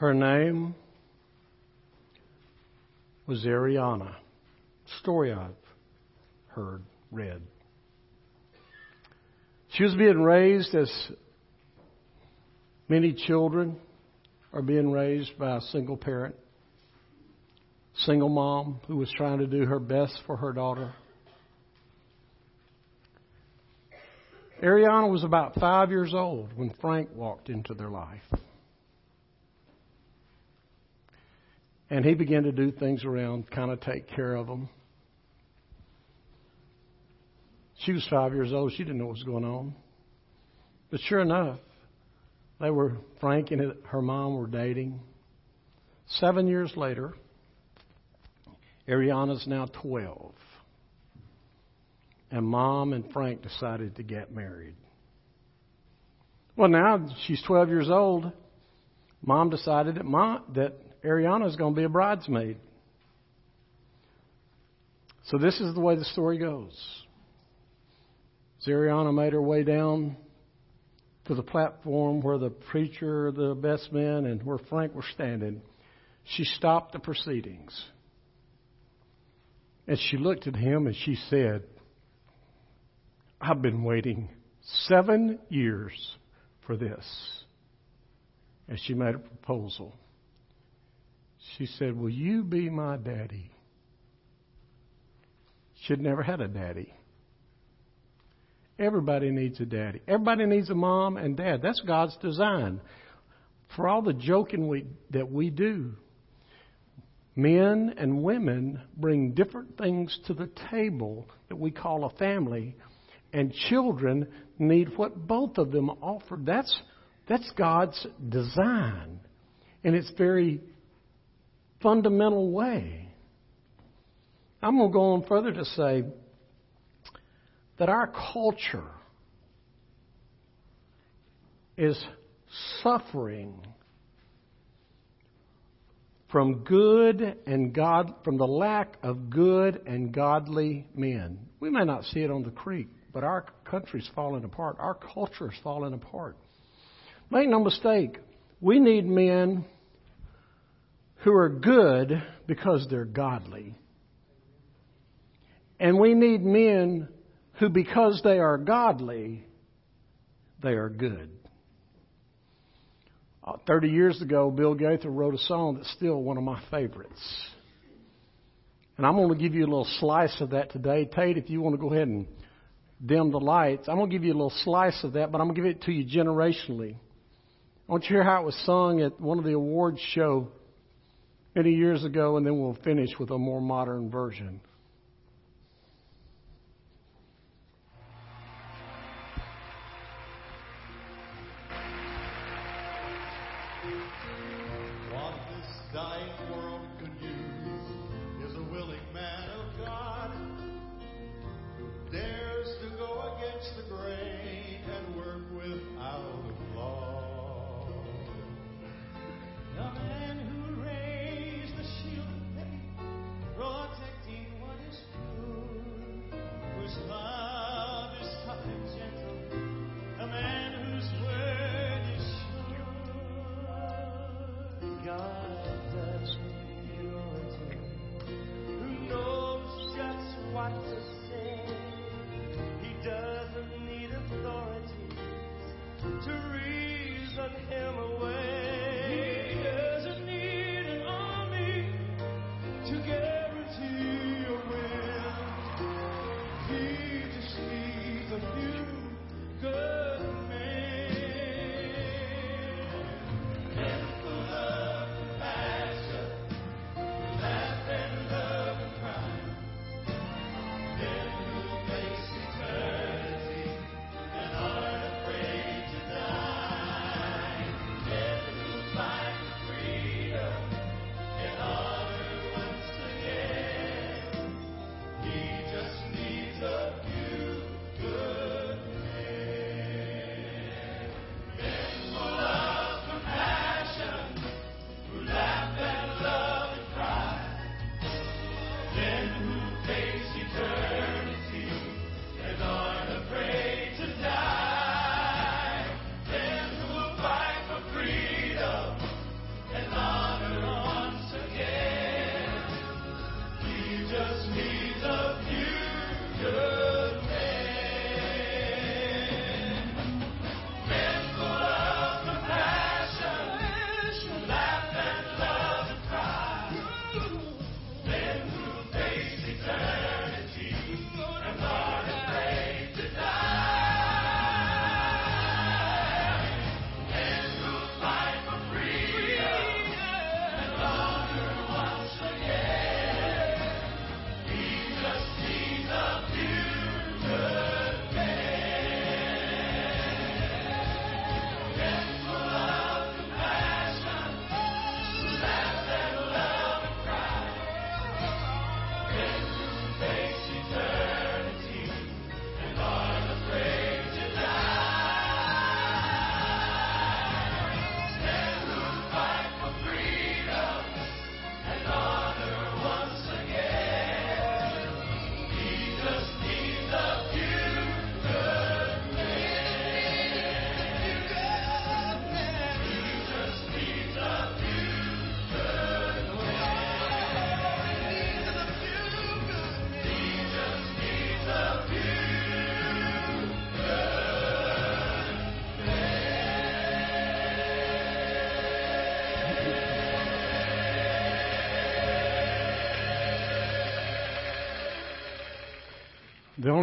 Her name was Ariana. Story I've heard, read. She was being raised as many children are being raised by a single parent, single mom who was trying to do her best for her daughter. Ariana was about five years old when Frank walked into their life. And he began to do things around, kind of take care of them. She was five years old. She didn't know what was going on. But sure enough, they were, Frank and her mom were dating. Seven years later, Ariana's now 12. And mom and Frank decided to get married. Well, now she's 12 years old. Mom decided that, mom, that Ariana is going to be a bridesmaid. So this is the way the story goes. Ariana made her way down to the platform where the preacher, the best man, and where Frank were standing. She stopped the proceedings. And she looked at him and she said, I've been waiting seven years for this. And she made a proposal. She said, Will you be my daddy? She'd never had a daddy. Everybody needs a daddy. Everybody needs a mom and dad. That's God's design. For all the joking we, that we do, men and women bring different things to the table that we call a family, and children need what both of them offer. That's, that's God's design. And it's very fundamental way. I'm going to go on further to say that our culture is suffering from good and God from the lack of good and godly men. We may not see it on the creek, but our country's falling apart. Our culture is falling apart. Make no mistake, we need men who are good because they're godly. And we need men who, because they are godly, they are good. Uh, 30 years ago, Bill Gaither wrote a song that's still one of my favorites. And I'm going to give you a little slice of that today. Tate, if you want to go ahead and dim the lights, I'm going to give you a little slice of that, but I'm going to give it to you generationally. I want you to hear how it was sung at one of the awards show many years ago, and then we'll finish with a more modern version.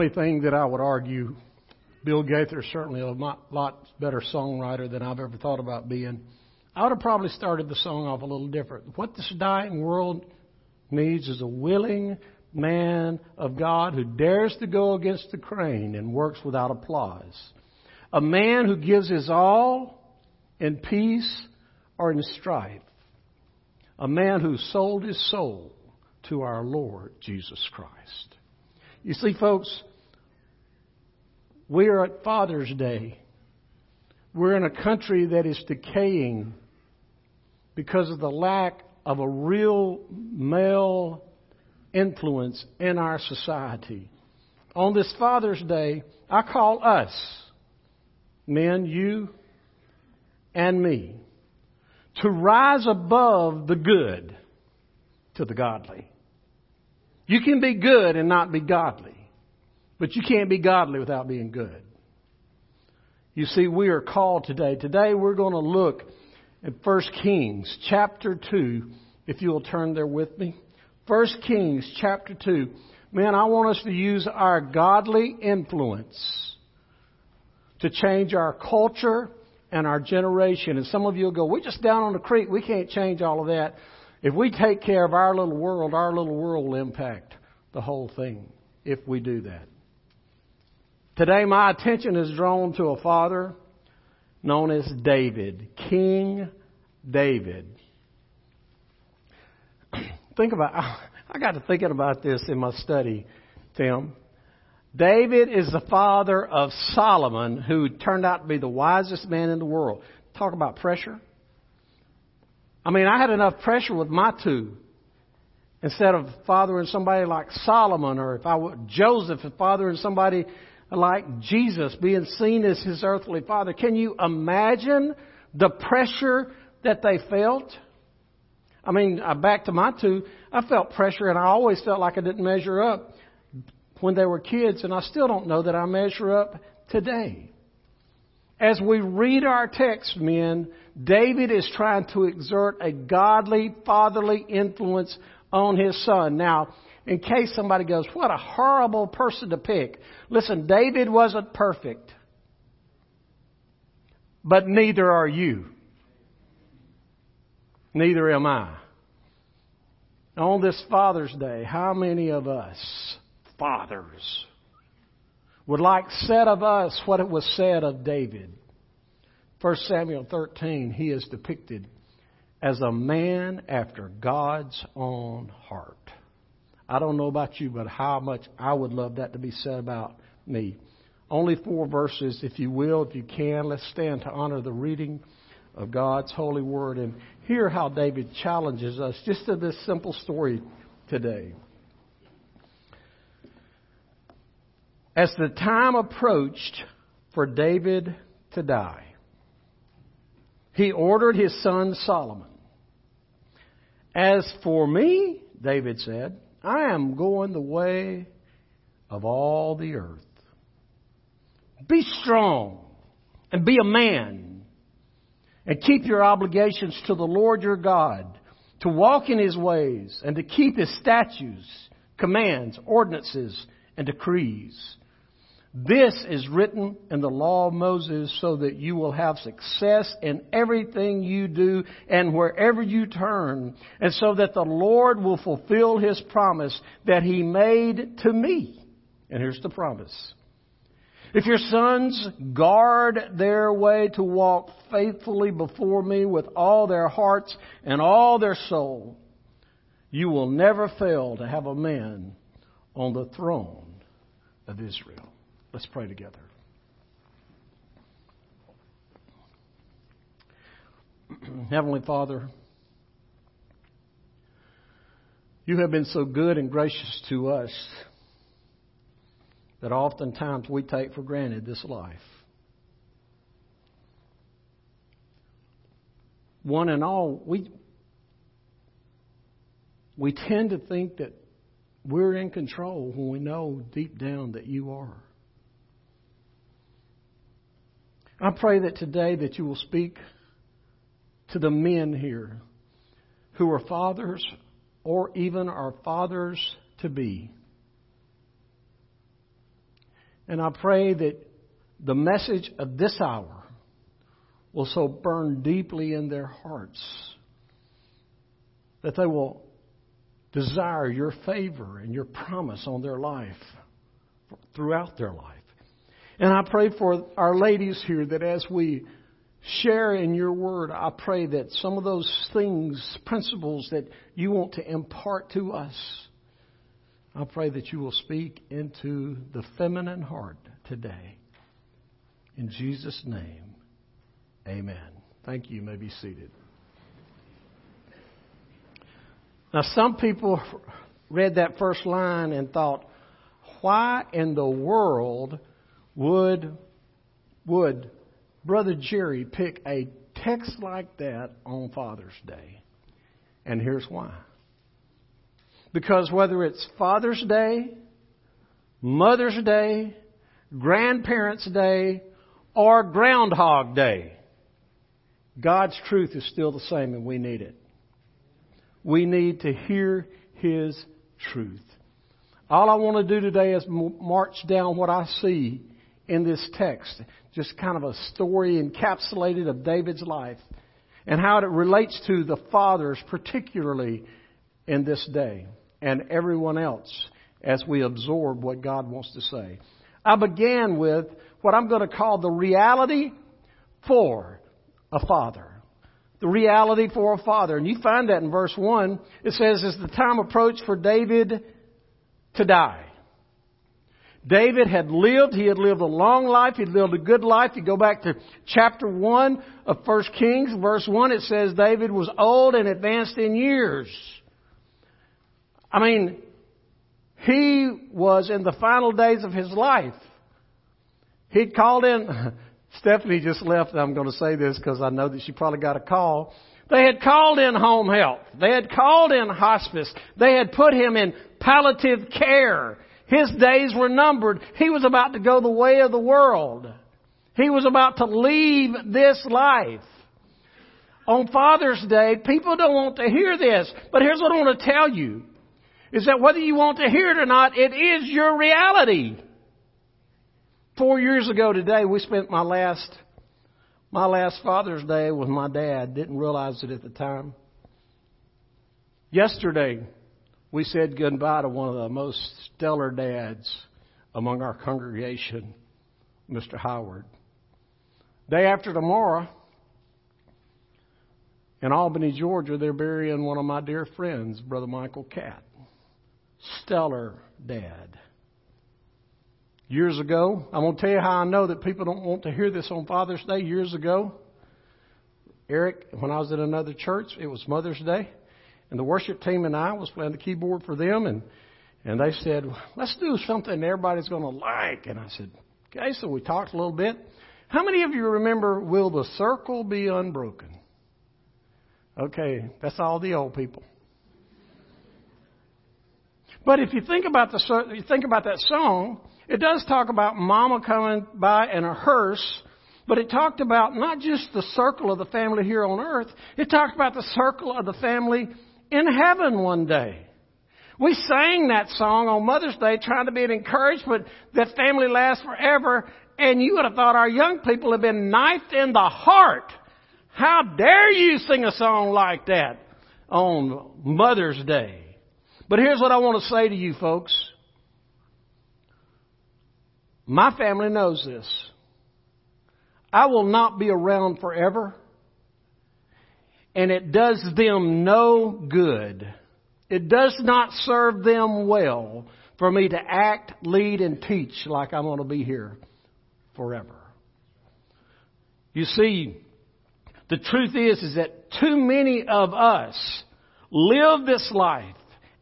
Only thing that I would argue, Bill Gaither is certainly a lot better songwriter than I've ever thought about being. I would have probably started the song off a little different. What this dying world needs is a willing man of God who dares to go against the grain and works without applause. A man who gives his all in peace or in strife. A man who sold his soul to our Lord Jesus Christ. You see, folks, we are at Father's Day. We're in a country that is decaying because of the lack of a real male influence in our society. On this Father's Day, I call us, men, you and me, to rise above the good to the godly. You can be good and not be godly, but you can't be godly without being good. You see, we are called today. Today we're going to look at 1 Kings chapter 2, if you'll turn there with me. 1 Kings chapter 2. Man, I want us to use our godly influence to change our culture and our generation. And some of you will go, we're just down on the creek. We can't change all of that. If we take care of our little world, our little world will impact the whole thing if we do that. Today, my attention is drawn to a father known as David, King David think about, I got to thinking about this in my study, Tim. David is the father of Solomon, who turned out to be the wisest man in the world. Talk about pressure. I mean, I had enough pressure with my two. Instead of fathering somebody like Solomon, or if I were Joseph, fathering somebody like Jesus, being seen as his earthly father. Can you imagine the pressure that they felt? I mean, uh, back to my two, I felt pressure and I always felt like I didn't measure up when they were kids, and I still don't know that I measure up today. As we read our text, men, David is trying to exert a godly, fatherly influence on his son. Now, in case somebody goes, what a horrible person to pick. Listen, David wasn't perfect. But neither are you. Neither am I. On this Father's Day, how many of us, fathers, would like said of us what it was said of David? 1 Samuel 13, he is depicted as a man after God's own heart. I don't know about you, but how much I would love that to be said about me. Only four verses, if you will, if you can. Let's stand to honor the reading of God's holy word and hear how David challenges us just to this simple story today. As the time approached for David to die, he ordered his son Solomon. As for me, David said, I am going the way of all the earth. Be strong and be a man and keep your obligations to the Lord your God, to walk in his ways, and to keep his statutes, commands, ordinances, and decrees. This is written in the law of Moses so that you will have success in everything you do and wherever you turn, and so that the Lord will fulfill his promise that he made to me. And here's the promise. If your sons guard their way to walk faithfully before me with all their hearts and all their soul, you will never fail to have a man on the throne of Israel. Let's pray together. Heavenly Father, you have been so good and gracious to us that oftentimes we take for granted this life. One and all, we, we tend to think that we're in control when we know deep down that you are. I pray that today that you will speak to the men here who are fathers or even are fathers to be And I pray that the message of this hour will so burn deeply in their hearts that they will desire your favor and your promise on their life throughout their life. And I pray for our ladies here that as we share in your word, I pray that some of those things, principles that you want to impart to us, I pray that you will speak into the feminine heart today. In Jesus' name, amen. Thank you. You may be seated. Now, some people read that first line and thought, why in the world would, would Brother Jerry pick a text like that on Father's Day? And here's why. Because whether it's Father's Day, Mother's Day, Grandparents' Day, or Groundhog Day, God's truth is still the same and we need it. We need to hear His truth. All I want to do today is march down what I see in this text. Just kind of a story encapsulated of David's life and how it relates to the fathers, particularly in this day, and everyone else as we absorb what God wants to say. I began with what I'm going to call the reality for a father the reality for a father. And you find that in verse 1. It says, as the time approached for David to die. David had lived, he had lived a long life, he'd lived a good life. You go back to chapter 1 of 1 Kings, verse 1, it says David was old and advanced in years. I mean, he was in the final days of his life. He'd called in, Stephanie just left, I'm going to say this because I know that she probably got a call. They had called in home health. They had called in hospice. They had put him in palliative care. His days were numbered. He was about to go the way of the world. He was about to leave this life. On Father's Day, people don't want to hear this. But here's what I want to tell you. Is that whether you want to hear it or not, it is your reality. Four years ago today, we spent my last, my last Father's Day with my dad. Didn't realize it at the time. Yesterday, we said goodbye to one of the most stellar dads among our congregation, Mr. Howard. Day after tomorrow, in Albany, Georgia, they're burying one of my dear friends, Brother Michael Catt. Stellar dad. Years ago, I'm going to tell you how I know that people don't want to hear this on Father's Day. Years ago, Eric, when I was at another church, it was Mother's Day, and the worship team and I was playing the keyboard for them, and and they said, "Let's do something everybody's going to like." And I said, "Okay." So we talked a little bit. How many of you remember "Will the Circle Be Unbroken"? Okay, that's all the old people. But if you think about the you think about that song, it does talk about mama coming by in a hearse, but it talked about not just the circle of the family here on earth, it talked about the circle of the family in heaven one day. We sang that song on Mother's Day trying to be an encouragement that family lasts forever, and you would have thought our young people have been knifed in the heart. How dare you sing a song like that on Mother's Day? But here's what I want to say to you folks. My family knows this. I will not be around forever. And it does them no good. It does not serve them well for me to act, lead, and teach like I'm going to be here forever. You see, the truth is, is that too many of us live this life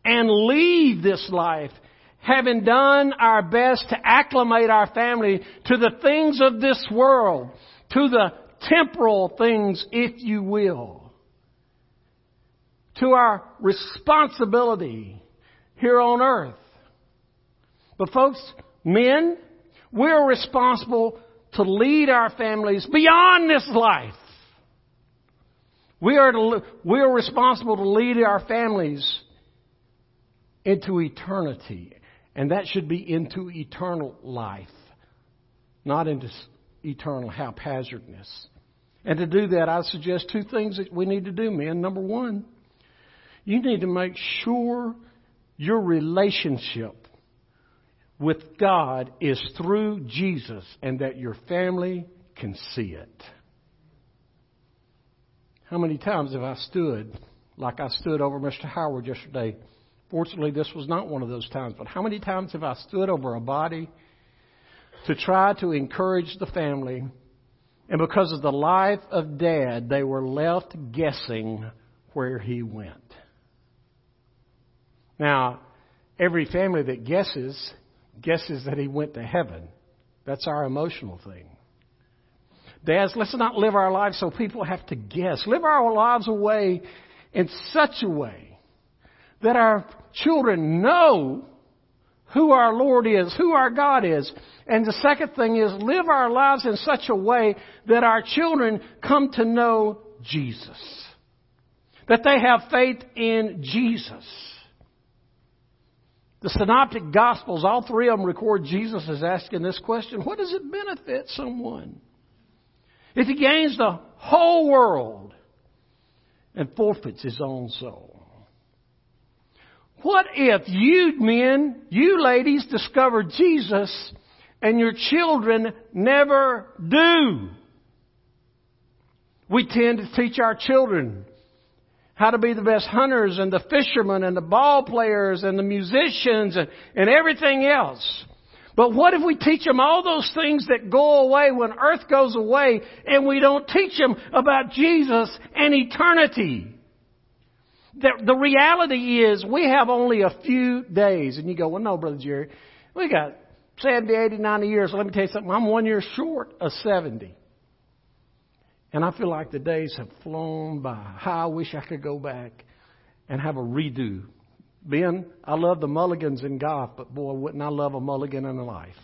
and leave this life having done our best to acclimate our family to the things of this world, to the temporal things, if you will, to our responsibility here on earth. But folks, men, we're responsible to lead our families beyond this life. We are, to, we are responsible to lead our families into eternity and that should be into eternal life. not into eternal haphazardness. And to do that, I suggest two things that we need to do, men. Number one, you need to make sure your relationship with God is through Jesus and that your family can see it. How many times have I stood like I stood over Mr. Howard yesterday? Fortunately, this was not one of those times, but how many times have I stood over a body to try to encourage the family? And because of the life of dad, they were left guessing where he went. Now, every family that guesses, guesses that he went to heaven. That's our emotional thing. Dads, let's not live our lives so people have to guess. Live our lives away in such a way that our children know who our Lord is, who our God is. And the second thing is live our lives in such a way that our children come to know Jesus. That they have faith in Jesus. The synoptic gospels, all three of them record Jesus as asking this question, what does it benefit someone? If he gains the whole world and forfeits his own soul. What if you men, you ladies discover Jesus and your children never do? We tend to teach our children how to be the best hunters and the fishermen and the ball players and the musicians and, and everything else. But what if we teach them all those things that go away when earth goes away and we don't teach them about Jesus and eternity? The, the reality is we have only a few days. And you go, well, no, Brother Jerry, we got 70, 80, 90 years. let me tell you something. I'm one year short of 70. And I feel like the days have flown by. How I wish I could go back and have a redo Ben, I love the mulligans in golf, but boy, wouldn't I love a mulligan in life.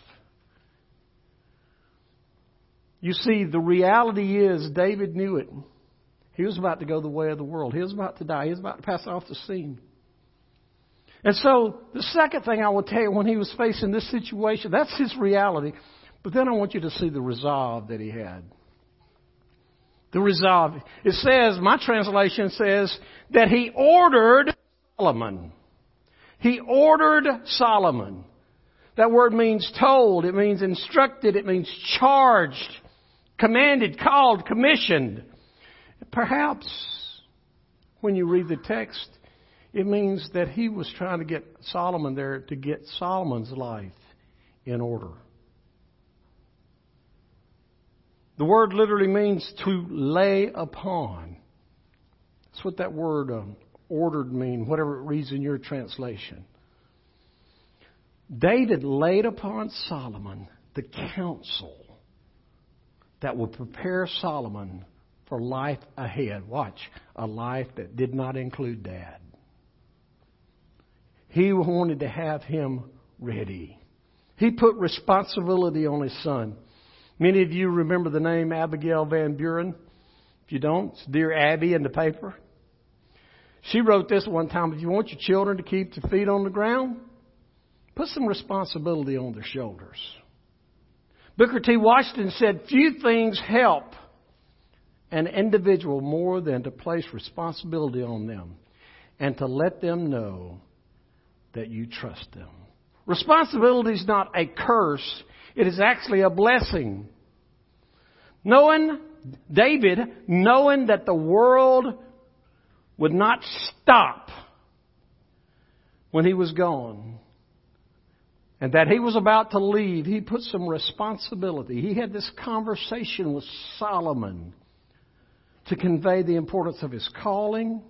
You see, the reality is David knew it. He was about to go the way of the world. He was about to die. He was about to pass off the scene. And so, the second thing I will tell you when he was facing this situation, that's his reality. But then I want you to see the resolve that he had. The resolve. It says, my translation says, that he ordered Solomon. He ordered Solomon. That word means told, it means instructed, it means charged, commanded, called, commissioned. Perhaps when you read the text, it means that he was trying to get Solomon there to get Solomon's life in order. The word literally means to lay upon. That's what that word um, ordered mean, whatever it reads in your translation. David laid upon Solomon the counsel that would prepare Solomon for life ahead. Watch, a life that did not include dad. He wanted to have him ready. He put responsibility on his son. Many of you remember the name Abigail Van Buren. If you don't, it's Dear Abby in the paper. She wrote this one time if you want your children to keep their feet on the ground, put some responsibility on their shoulders. Booker T. Washington said, Few things help an individual more than to place responsibility on them and to let them know that you trust them. Responsibility is not a curse, it is actually a blessing. Knowing, David, knowing that the world would not stop when he was gone. And that he was about to leave, he put some responsibility. He had this conversation with Solomon to convey the importance of his calling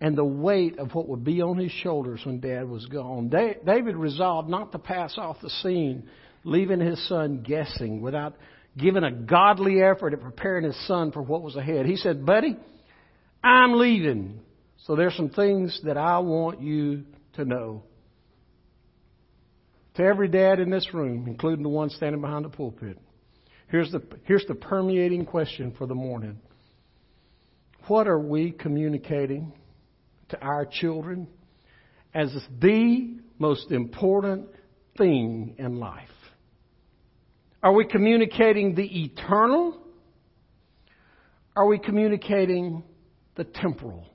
and the weight of what would be on his shoulders when dad was gone. David resolved not to pass off the scene, leaving his son guessing without giving a godly effort at preparing his son for what was ahead. He said, Buddy, I'm leaving. So there's some things that I want you to know. To every dad in this room, including the one standing behind the pulpit, here's the, here's the permeating question for the morning. What are we communicating to our children as the most important thing in life? Are we communicating the eternal? Are we communicating the temporal?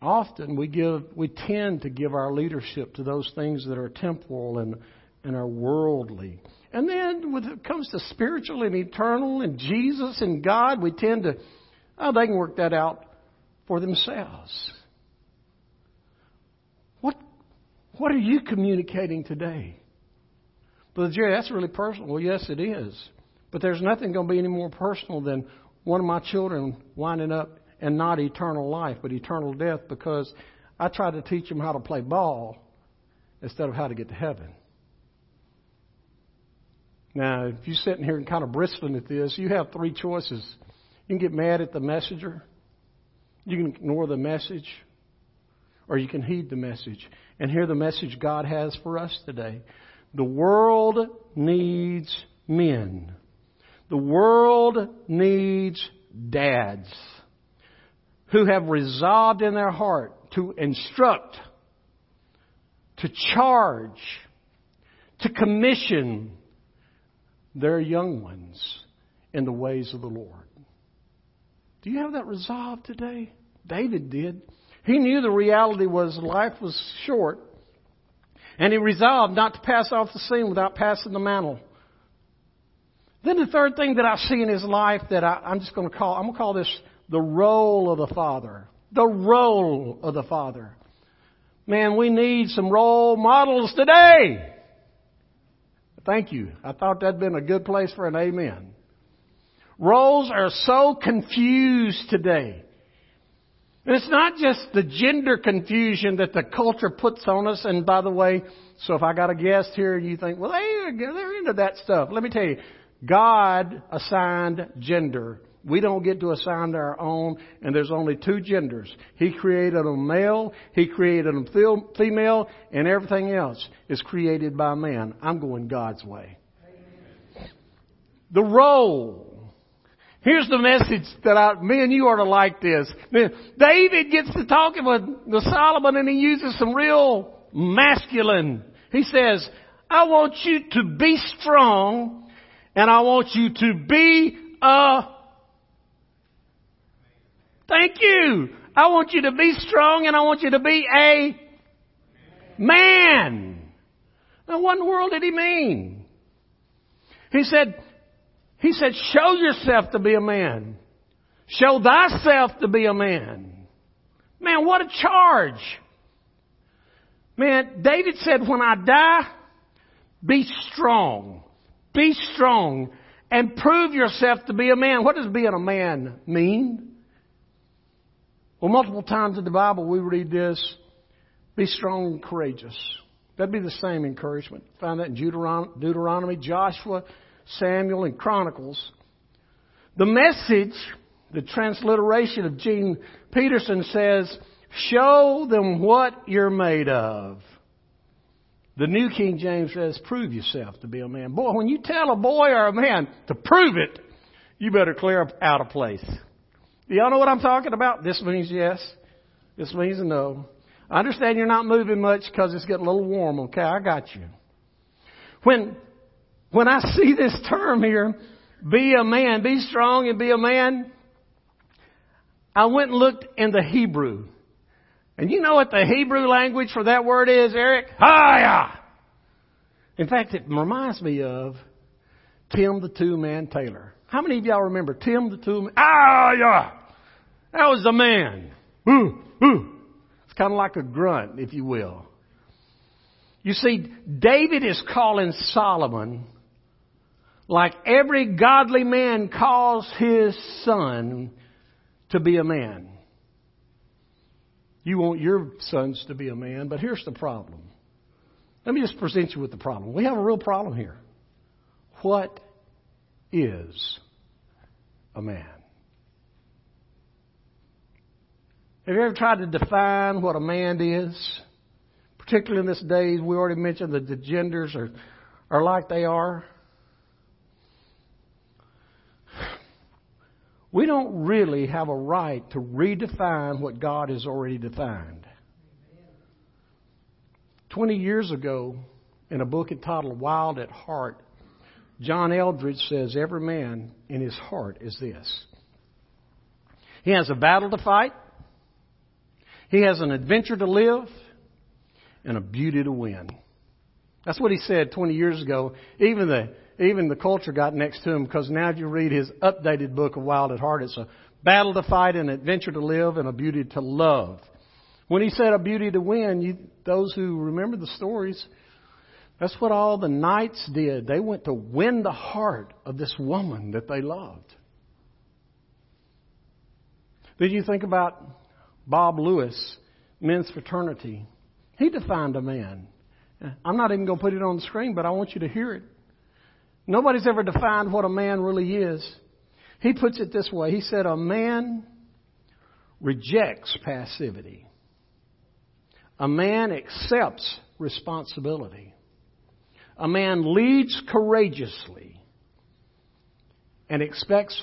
Often we give, we tend to give our leadership to those things that are temporal and, and are worldly. And then when it comes to spiritual and eternal and Jesus and God, we tend to, oh, they can work that out for themselves. What, what are you communicating today? Brother Jerry, that's really personal. Well, yes, it is. But there's nothing going to be any more personal than one of my children winding up and not eternal life, but eternal death because I tried to teach them how to play ball instead of how to get to heaven. Now, if you're sitting here and kind of bristling at this, you have three choices. You can get mad at the messenger, you can ignore the message, or you can heed the message and hear the message God has for us today. The world needs men. The world needs dads who have resolved in their heart to instruct, to charge, to commission their young ones in the ways of the Lord. Do you have that resolve today? David did. He knew the reality was life was short, and he resolved not to pass off the scene without passing the mantle. Then the third thing that I see in his life that I, I'm just going to call, I'm going to call this the role of the Father. The role of the Father. Man, we need some role models today. Thank you. I thought that'd been a good place for an amen. Roles are so confused today. And it's not just the gender confusion that the culture puts on us. And by the way, so if I got a guest here and you think, well, they, they're into that stuff. Let me tell you, God assigned gender we don't get to assign our own, and there's only two genders. He created a male, He created a female, and everything else is created by man. I'm going God's way. The role. Here's the message that I, me and you are to like this. David gets to talking with, with Solomon and he uses some real masculine. He says, I want you to be strong and I want you to be a Thank you. I want you to be strong and I want you to be a man. Now what in the world did he mean? He said, he said, show yourself to be a man. Show thyself to be a man. Man, what a charge. Man, David said, when I die, be strong. Be strong and prove yourself to be a man. What does being a man mean? Well, multiple times in the Bible we read this be strong and courageous. That'd be the same encouragement. Find that in Deuteronomy, Joshua, Samuel, and Chronicles. The message, the transliteration of Gene Peterson says, show them what you're made of. The New King James says, prove yourself to be a man. Boy, when you tell a boy or a man to prove it, you better clear out a place. Do y'all know what I'm talking about? This means yes. This means no. I understand you're not moving much because it's getting a little warm, okay? I got you. When, when I see this term here, be a man, be strong and be a man, I went and looked in the Hebrew. And you know what the Hebrew language for that word is, Eric? Hiya! In fact, it reminds me of Tim the Tool Man Taylor. How many of y'all remember Tim the Tool Man? Ah, yeah. That was the man. Ooh, ooh. It's kind of like a grunt, if you will. You see, David is calling Solomon like every godly man calls his son to be a man. You want your sons to be a man, but here's the problem. Let me just present you with the problem. We have a real problem here. What is a man? Have you ever tried to define what a man is? Particularly in this day, we already mentioned that the genders are, are like they are. We don't really have a right to redefine what God has already defined. Twenty years ago, in a book entitled Wild at Heart, John Eldredge says every man in his heart is this. He has a battle to fight. He has an adventure to live and a beauty to win. That's what he said 20 years ago. Even the, even the culture got next to him because now if you read his updated book of Wild at Heart, it's a battle to fight, an adventure to live, and a beauty to love. When he said a beauty to win, you, those who remember the stories, that's what all the knights did. They went to win the heart of this woman that they loved. Did you think about Bob Lewis, men's fraternity? He defined a man. I'm not even going to put it on the screen, but I want you to hear it. Nobody's ever defined what a man really is. He puts it this way. He said, a man rejects passivity. A man accepts responsibility. A man leads courageously and expects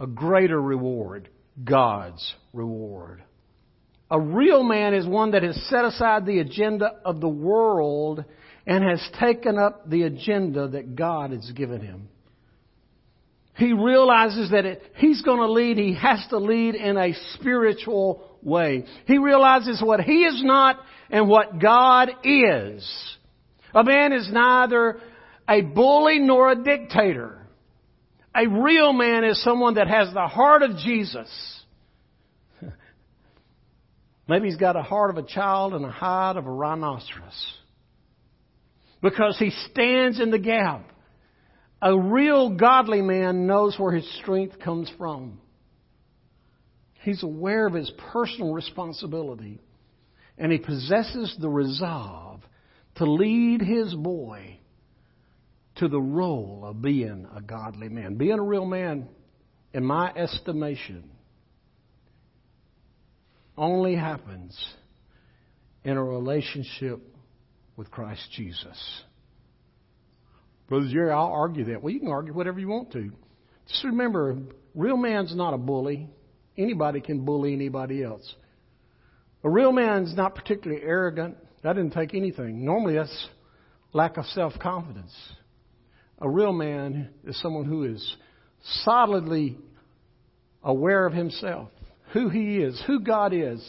a greater reward, God's reward. A real man is one that has set aside the agenda of the world and has taken up the agenda that God has given him. He realizes that he's going to lead, he has to lead in a spiritual way. He realizes what he is not and what God is. A man is neither a bully nor a dictator. A real man is someone that has the heart of Jesus. Maybe he's got a heart of a child and a hide of a rhinoceros. Because he stands in the gap. A real godly man knows where his strength comes from. He's aware of his personal responsibility. And he possesses the resolve to lead his boy to the role of being a godly man. Being a real man, in my estimation, only happens in a relationship with Christ Jesus. Brother Jerry, I'll argue that. Well, you can argue whatever you want to. Just remember, real man's not a bully. Anybody can bully anybody else. A real man's not particularly arrogant. That didn't take anything. Normally, that's lack of self confidence. A real man is someone who is solidly aware of himself, who he is, who God is,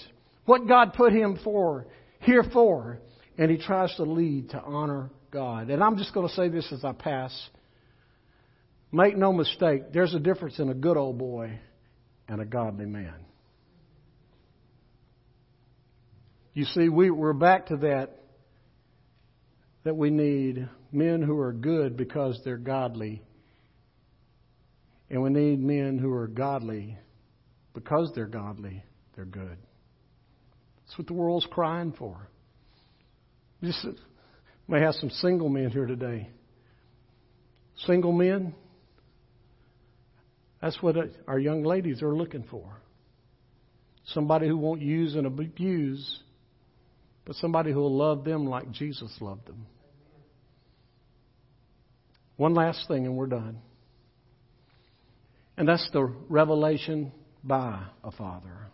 what God put him for, here for, and he tries to lead to honor God. And I'm just going to say this as I pass. Make no mistake, there's a difference in a good old boy and a godly man. You see, we, we're back to that, that we need men who are good because they're godly. And we need men who are godly because they're godly, they're good. That's what the world's crying for. Just may have some single men here today. Single men, that's what our young ladies are looking for. Somebody who won't use and abuse, but somebody who will love them like Jesus loved them. One last thing and we're done. And that's the revelation by a father.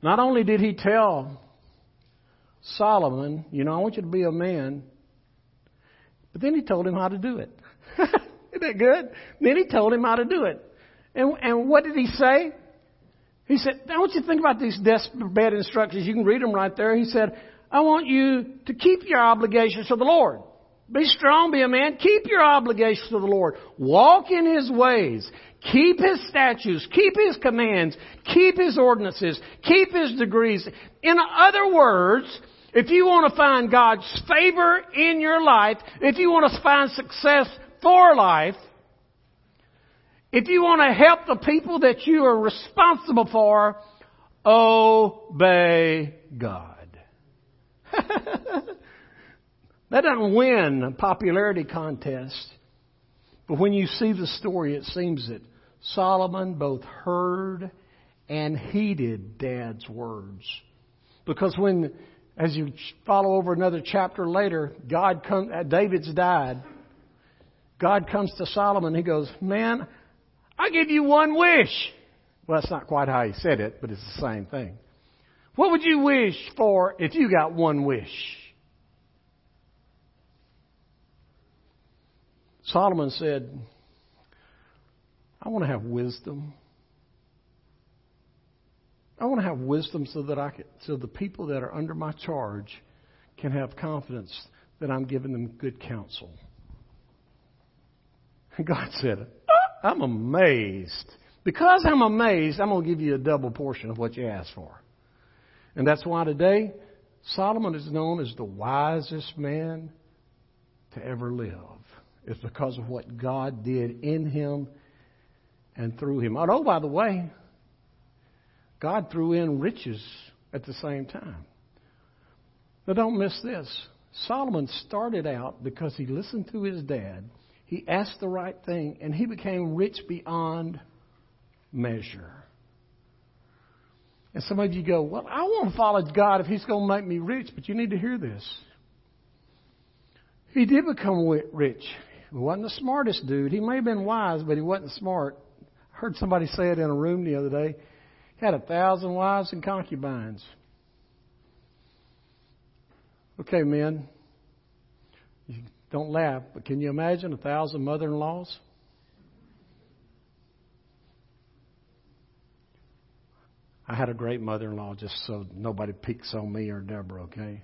Not only did he tell Solomon, you know, I want you to be a man. But then he told him how to do it. Isn't that good? Then he told him how to do it. And, and what did he say? He said, I want you to think about these deathbed instructions. You can read them right there. He said, I want you to keep your obligations to the Lord. Be strong, be a man. Keep your obligations to the Lord. Walk in His ways. Keep His statutes. Keep His commands. Keep His ordinances. Keep His degrees. In other words, if you want to find God's favor in your life, if you want to find success for life, if you want to help the people that you are responsible for, obey God. that doesn't win a popularity contest. But when you see the story, it seems that Solomon both heard and heeded Dad's words. Because when as you follow over another chapter later, God comes, uh, David's died. God comes to Solomon. He goes, Man, I give you one wish. Well, that's not quite how he said it, but it's the same thing. What would you wish for if you got one wish? Solomon said, I want to have wisdom. I want to have wisdom so that I can, so the people that are under my charge can have confidence that I'm giving them good counsel. And God said, uh, I'm amazed. Because I'm amazed, I'm going to give you a double portion of what you asked for. And that's why today, Solomon is known as the wisest man to ever live. It's because of what God did in him and through him. Oh, by the way, God threw in riches at the same time. But don't miss this. Solomon started out because he listened to his dad. He asked the right thing, and he became rich beyond measure. And some of you go, Well, I want to follow God if He's going to make me rich, but you need to hear this. He did become rich. He wasn't the smartest dude. He may have been wise, but he wasn't smart. I heard somebody say it in a room the other day. Had a thousand wives and concubines. Okay, men, don't laugh, but can you imagine a thousand mother in laws? I had a great mother in law, just so nobody picks on me or Deborah, okay?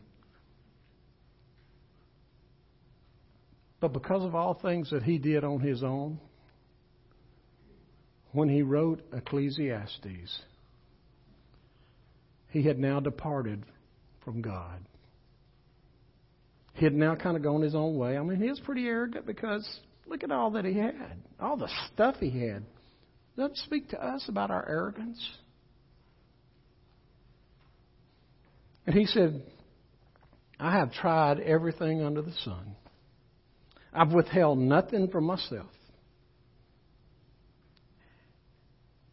But because of all things that he did on his own, when he wrote Ecclesiastes, he had now departed from God. He had now kind of gone his own way. I mean, he was pretty arrogant because look at all that he had, all the stuff he had. Doesn't speak to us about our arrogance. And he said, I have tried everything under the sun. I've withheld nothing from myself.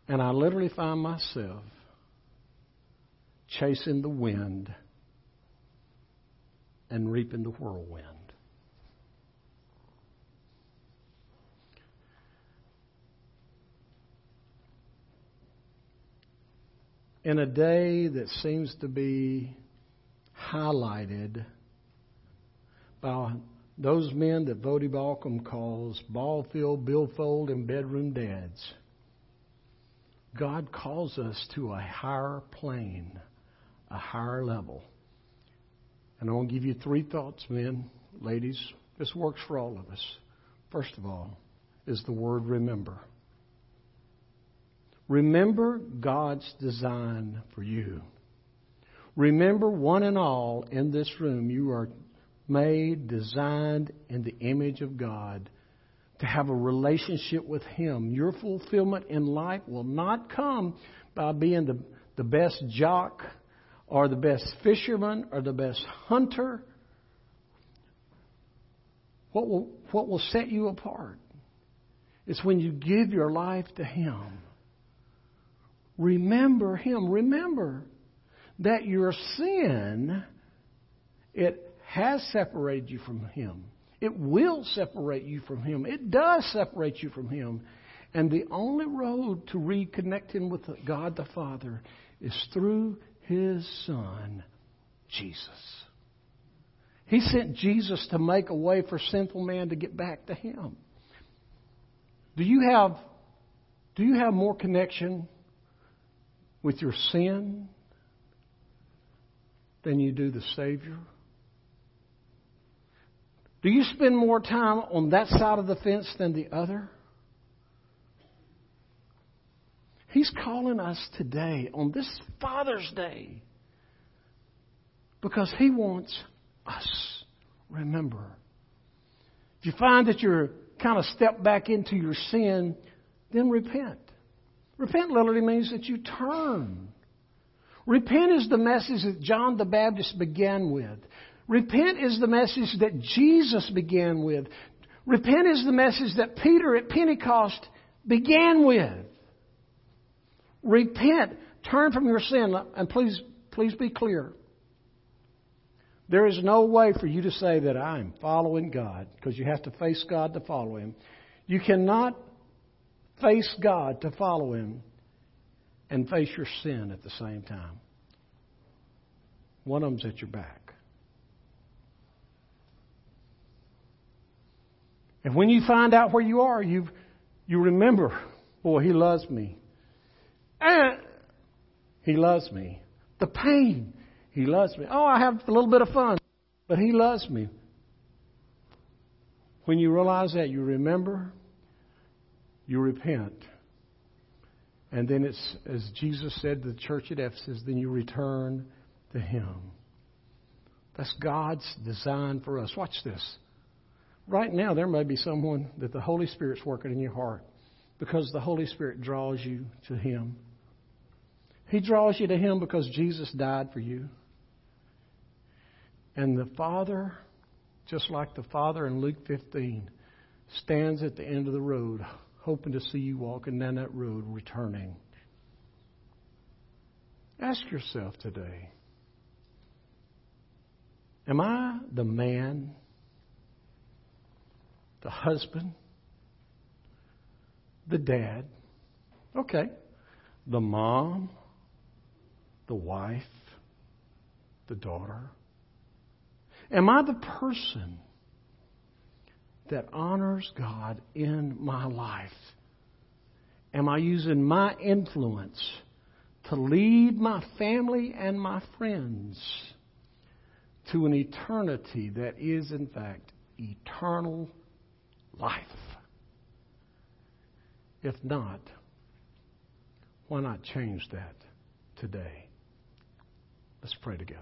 And I literally find myself chasing the wind and reaping the whirlwind. In a day that seems to be highlighted by those men that Voddie Baucham calls ball-field, billfold, and bedroom dads. God calls us to a higher plane, a higher level. And I want to give you three thoughts, men, ladies. This works for all of us. First of all, is the word remember. Remember God's design for you. Remember, one and all in this room, you are made, designed in the image of God to have a relationship with Him. Your fulfillment in life will not come by being the, the best jock or the best fisherman or the best hunter. What will, what will set you apart is when you give your life to Him. Remember Him. Remember that your sin, it has separated you from Him. It will separate you from Him. It does separate you from Him. And the only road to reconnecting with God the Father is through His Son, Jesus. He sent Jesus to make a way for sinful man to get back to Him. Do you have, do you have more connection with your sin than you do the Savior? Do you spend more time on that side of the fence than the other? He's calling us today on this Father's Day because He wants us. Remember. If you find that you're kind of stepped back into your sin, then repent. Repent literally means that you turn. Repent is the message that John the Baptist began with. Repent is the message that Jesus began with. Repent is the message that Peter at Pentecost began with. Repent. Turn from your sin. And please, please be clear. There is no way for you to say that I'm following God because you have to face God to follow Him. You cannot face God to follow Him and face your sin at the same time. One of them's at your back. And when you find out where you are, you you remember, boy, he loves me. And he loves me. The pain, he loves me. Oh, I have a little bit of fun, but he loves me. When you realize that, you remember, you repent. And then it's, as Jesus said to the church at Ephesus, then you return to Him. That's God's design for us. Watch this. Right now, there may be someone that the Holy Spirit's working in your heart because the Holy Spirit draws you to Him. He draws you to Him because Jesus died for you. And the Father, just like the Father in Luke 15, stands at the end of the road, hoping to see you walking down that road, returning. Ask yourself today Am I the man, the husband, the dad? Okay. The mom, the wife, the daughter? Am I the person that honors God in my life? Am I using my influence to lead my family and my friends to an eternity that is, in fact, eternal life? If not, why not change that today? Let's pray together.